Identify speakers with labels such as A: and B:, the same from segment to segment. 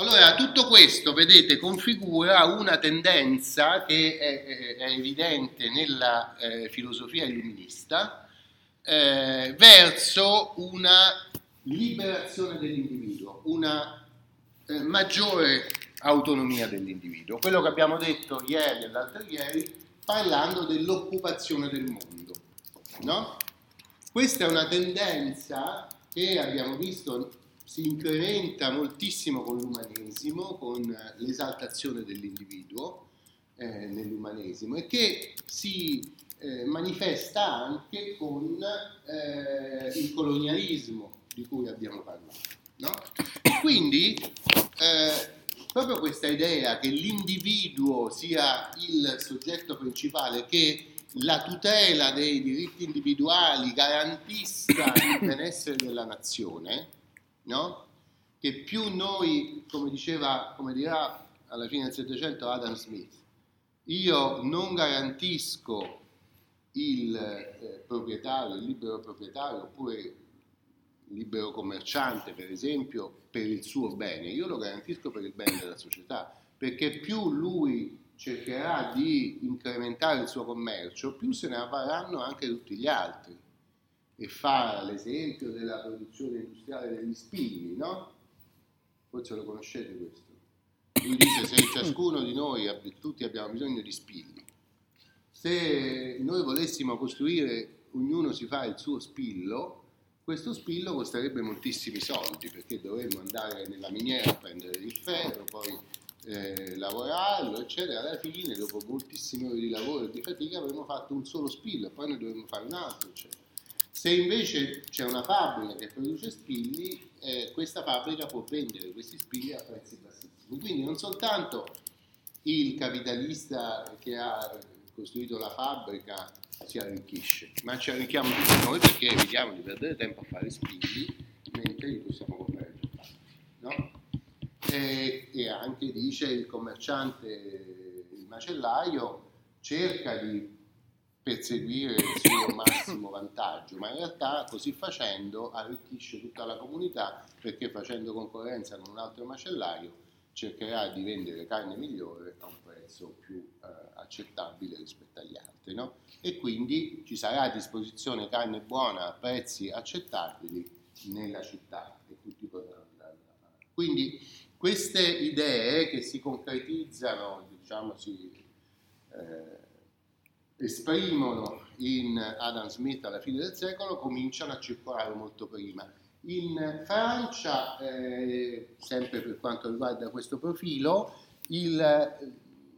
A: Allora, tutto questo, vedete, configura una tendenza che è, è, evidente nella eh, filosofia illuminista eh, verso una liberazione dell'individuo, una eh, maggiore autonomia dell'individuo. Quello che abbiamo detto ieri e l'altro ieri parlando dell'occupazione del mondo. No? Questa è una tendenza che abbiamo visto si incrementa moltissimo con l'umanesimo, con l'esaltazione dell'individuo eh, nell'umanesimo e che si eh, manifesta anche con eh, il colonialismo di cui abbiamo parlato. No? Quindi eh, proprio questa idea che l'individuo sia il soggetto principale, che la tutela dei diritti individuali garantisca il benessere della nazione, no? che più noi, come diceva, come dirà alla fine del Settecento Adam Smith, io non garantisco il eh, proprietario, il libero proprietario oppure il libero commerciante, per esempio, per il suo bene, io lo garantisco per il bene della società, perché più lui cercherà di incrementare il suo commercio, più se ne avvarranno anche tutti gli altri e fa l'esempio della produzione industriale degli spilli, no? Forse lo conoscete questo. Lui dice se ciascuno di noi, tutti abbiamo bisogno di spilli, se noi volessimo costruire, ognuno si fa il suo spillo, questo spillo costerebbe moltissimi soldi perché dovremmo andare nella miniera a prendere il ferro, poi eh, lavorarlo, eccetera. Alla fine, dopo moltissime ore di lavoro e di fatica, avremmo fatto un solo spillo, poi ne dovremmo fare un altro, eccetera. Se invece c'è una fabbrica che produce spilli, eh, questa fabbrica può vendere questi spilli a prezzi bassissimi. Quindi non soltanto il capitalista che ha costruito la fabbrica si arricchisce, ma ci arricchiamo tutti noi perché evitiamo di perdere tempo a fare spilli mentre li possiamo comprare già. No? E, e anche dice il commerciante, il macellaio, cerca di perseguire il suo massimo vantaggio, ma in realtà così facendo arricchisce tutta la comunità perché facendo concorrenza con un altro macellaio cercherà di vendere carne migliore a un prezzo più eh, accettabile rispetto agli altri. No? E quindi ci sarà a disposizione carne buona a prezzi accettabili nella città e tutti potranno andare. Quindi queste idee che si concretizzano, diciamo, si, eh, esprimono in Adam Smith alla fine del secolo cominciano a circolare molto prima. In Francia, eh, sempre per quanto riguarda questo profilo, il,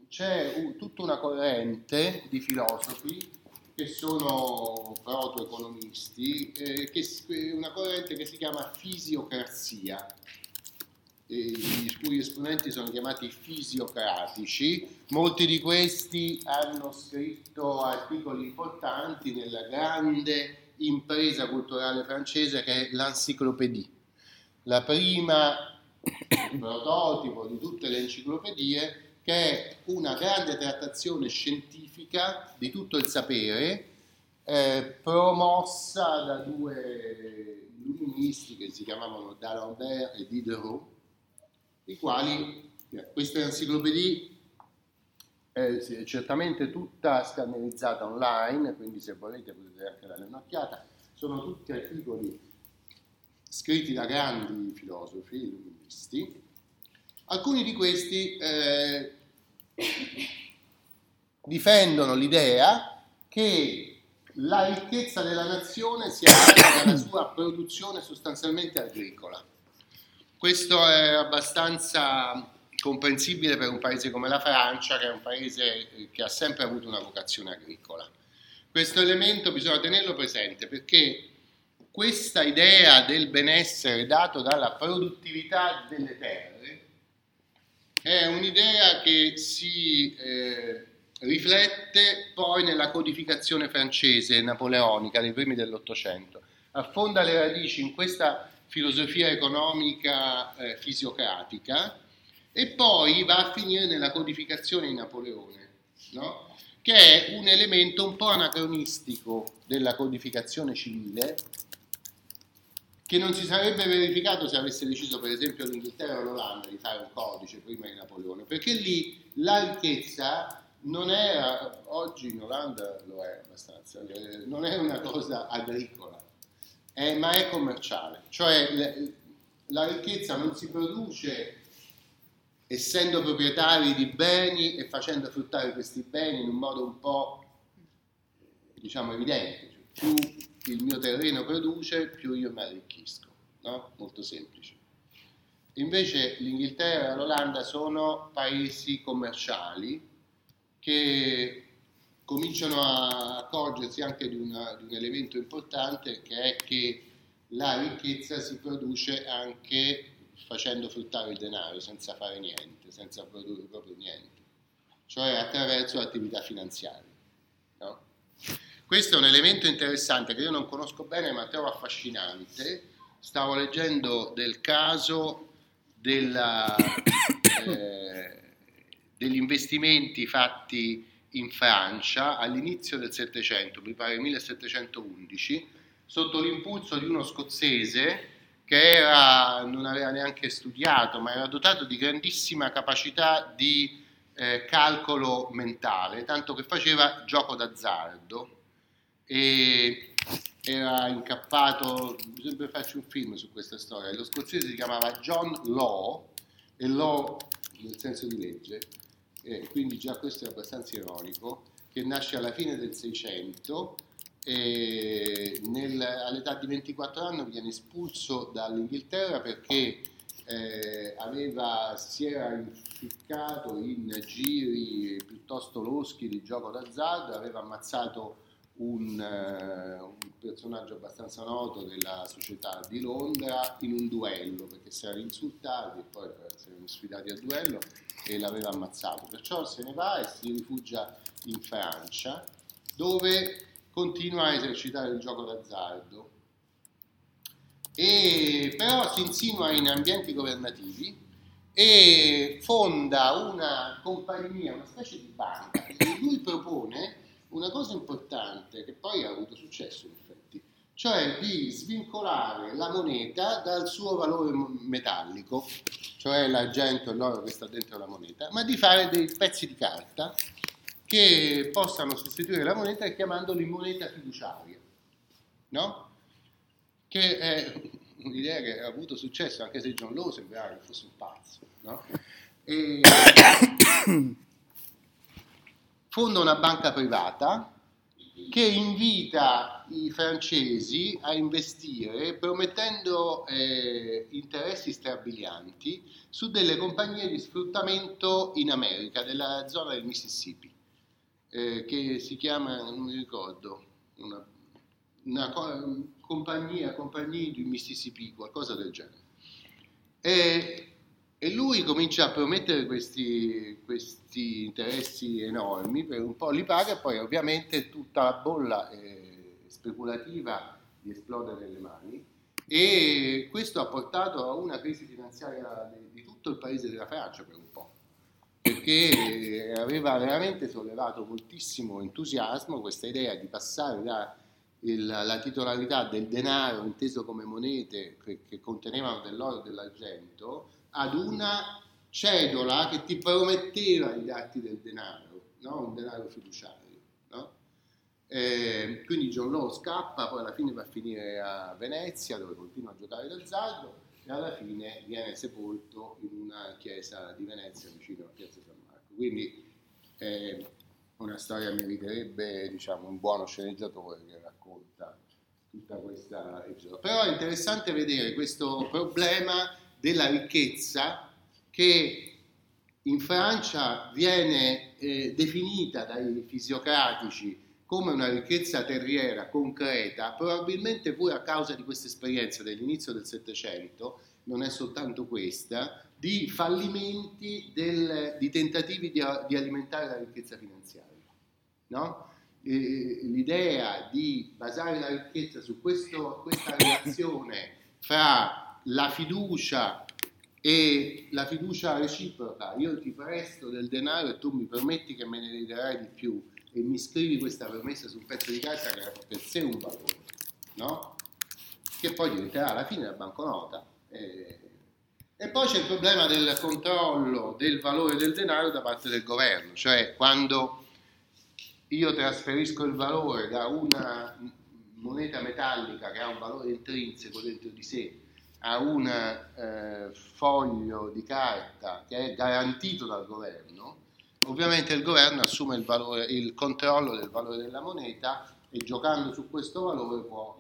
A: c'è tutta una corrente di filosofi che sono proto-economisti, eh, che, una corrente che si chiama fisiocrazia, i cui esponenti sono chiamati fisiocratici. Molti di questi hanno scritto articoli importanti nella grande impresa culturale francese che è l'Encyclopédie, la prima prototipo di tutte le enciclopedie che è una grande trattazione scientifica di tutto il sapere eh, promossa da due illuministi che si chiamavano D'Alembert e Diderot i quali eh, questa enciclopedia è certamente tutta scannerizzata online, quindi se volete potete anche dare un'occhiata, sono tutti articoli scritti da grandi filosofi, illuministi. Alcuni di questi eh, difendono l'idea che la ricchezza della nazione sia data dalla sua produzione sostanzialmente agricola questo è abbastanza comprensibile per un paese come la Francia, che è un paese che ha sempre avuto una vocazione agricola. Questo elemento bisogna tenerlo presente perché questa idea del benessere dato dalla produttività delle terre è un'idea che si eh, riflette poi nella codificazione francese napoleonica dei primi dell'Ottocento. Affonda le radici in questa filosofia economica eh, fisiocratica e poi va a finire nella codificazione di Napoleone, no? che è un elemento un po' anacronistico della codificazione civile, che non si sarebbe verificato se avesse deciso per esempio l'Inghilterra o l'Olanda di fare un codice prima di Napoleone, perché lì la ricchezza non era, oggi in Olanda lo è abbastanza, eh, non è una cosa agricola, è, ma è commerciale, cioè la ricchezza non si produce essendo proprietari di beni e facendo fruttare questi beni in un modo un po' diciamo evidente, più il mio terreno produce più io mi arricchisco, no? molto semplice. Invece l'Inghilterra e l'Olanda sono paesi commerciali che cominciano a accorgersi anche di, una, di un elemento importante che è che la ricchezza si produce anche facendo fruttare il denaro senza fare niente, senza produrre proprio niente, cioè attraverso l'attività finanziaria. No? Questo è un elemento interessante che io non conosco bene ma trovo affascinante. Stavo leggendo del caso della, eh, degli investimenti fatti in Francia all'inizio del Settecento, mi pare 1711, sotto l'impulso di uno scozzese che era, non aveva neanche studiato, ma era dotato di grandissima capacità di eh, calcolo mentale, tanto che faceva gioco d'azzardo e era incappato, sempre faccio un film su questa storia, lo scozzese si chiamava John Law, e Law nel senso di legge, e quindi già questo è abbastanza ironico, che nasce alla fine del 600 e nel, all'età di 24 anni viene espulso dall'Inghilterra perché eh, aveva, si era inficcato in giri piuttosto loschi di gioco d'azzardo, aveva ammazzato un, uh, un, personaggio abbastanza noto della società di Londra in un duello perché si erano insultati e poi si erano sfidati a duello e l'aveva ammazzato. Perciò se ne va e si rifugia in Francia dove continua a esercitare il gioco d'azzardo. E, però si insinua in ambienti governativi e fonda una compagnia, una specie di banca, e lui propone una cosa importante che poi ha avuto successo in effetti, cioè di svincolare la moneta dal suo valore metallico, cioè l'argento e l'oro che sta dentro la moneta, ma di fare dei pezzi di carta che possano sostituire la moneta chiamandoli moneta fiduciaria, no? Che è un'idea che ha avuto successo anche se John Law sembrava che fosse un pazzo, no? E fonda una banca privata che invita i francesi a investire promettendo eh, interessi strabilianti su delle compagnie di sfruttamento in America, della zona del Mississippi eh, che si chiama, non mi ricordo, una, una compagnia, compagnia di Mississippi, qualcosa del genere. E, e lui comincia a promettere questi, questi, interessi enormi, per un po' li paga e poi ovviamente tutta la bolla eh, speculativa gli esplode nelle mani. E questo ha portato a una crisi finanziaria di, di tutto il paese della Francia per un po' perché aveva veramente sollevato moltissimo entusiasmo questa idea di passare da il, la titolarità del denaro inteso come monete che, che contenevano dell'oro e dell'argento ad una cedola che ti prometteva di darti del denaro, no? un denaro fiduciario. No? Eh, quindi John Law scappa, poi alla fine va a finire a Venezia dove continua a giocare d'azzardo e alla fine viene sepolto in una chiesa di Venezia vicino a Piazza San Marco. Quindi eh, una storia meriterebbe diciamo, un buono sceneggiatore che racconta tutta questa episodio. Però è interessante vedere questo problema della ricchezza che in Francia viene eh, definita dai fisiocratici come una ricchezza terriera concreta, probabilmente pure a causa di questa esperienza dell'inizio del Settecento, non è soltanto questa, di fallimenti del, di tentativi di, di, alimentare la ricchezza finanziaria. No? l'idea di basare la ricchezza su questo, questa relazione fra la fiducia e la fiducia reciproca, io ti presto del denaro e tu mi permetti che me ne ridarai di più, e mi scrivi questa promessa su un pezzo di carta che ha per sé un valore, no? che poi diventerà alla fine la banconota. E poi c'è il problema del controllo del valore del denaro da parte del governo, cioè quando io trasferisco il valore da una moneta metallica che ha un valore intrinseco dentro di sé a un eh, foglio di carta che è garantito dal governo, ovviamente il governo assume il, valore, il controllo del valore della moneta e giocando su questo valore può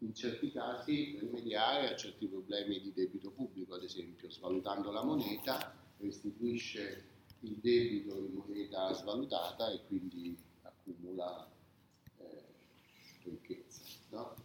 A: in certi casi rimediare a certi problemi di debito pubblico, ad esempio svalutando la moneta restituisce il debito in moneta svalutata e quindi accumula eh, ricchezza. No?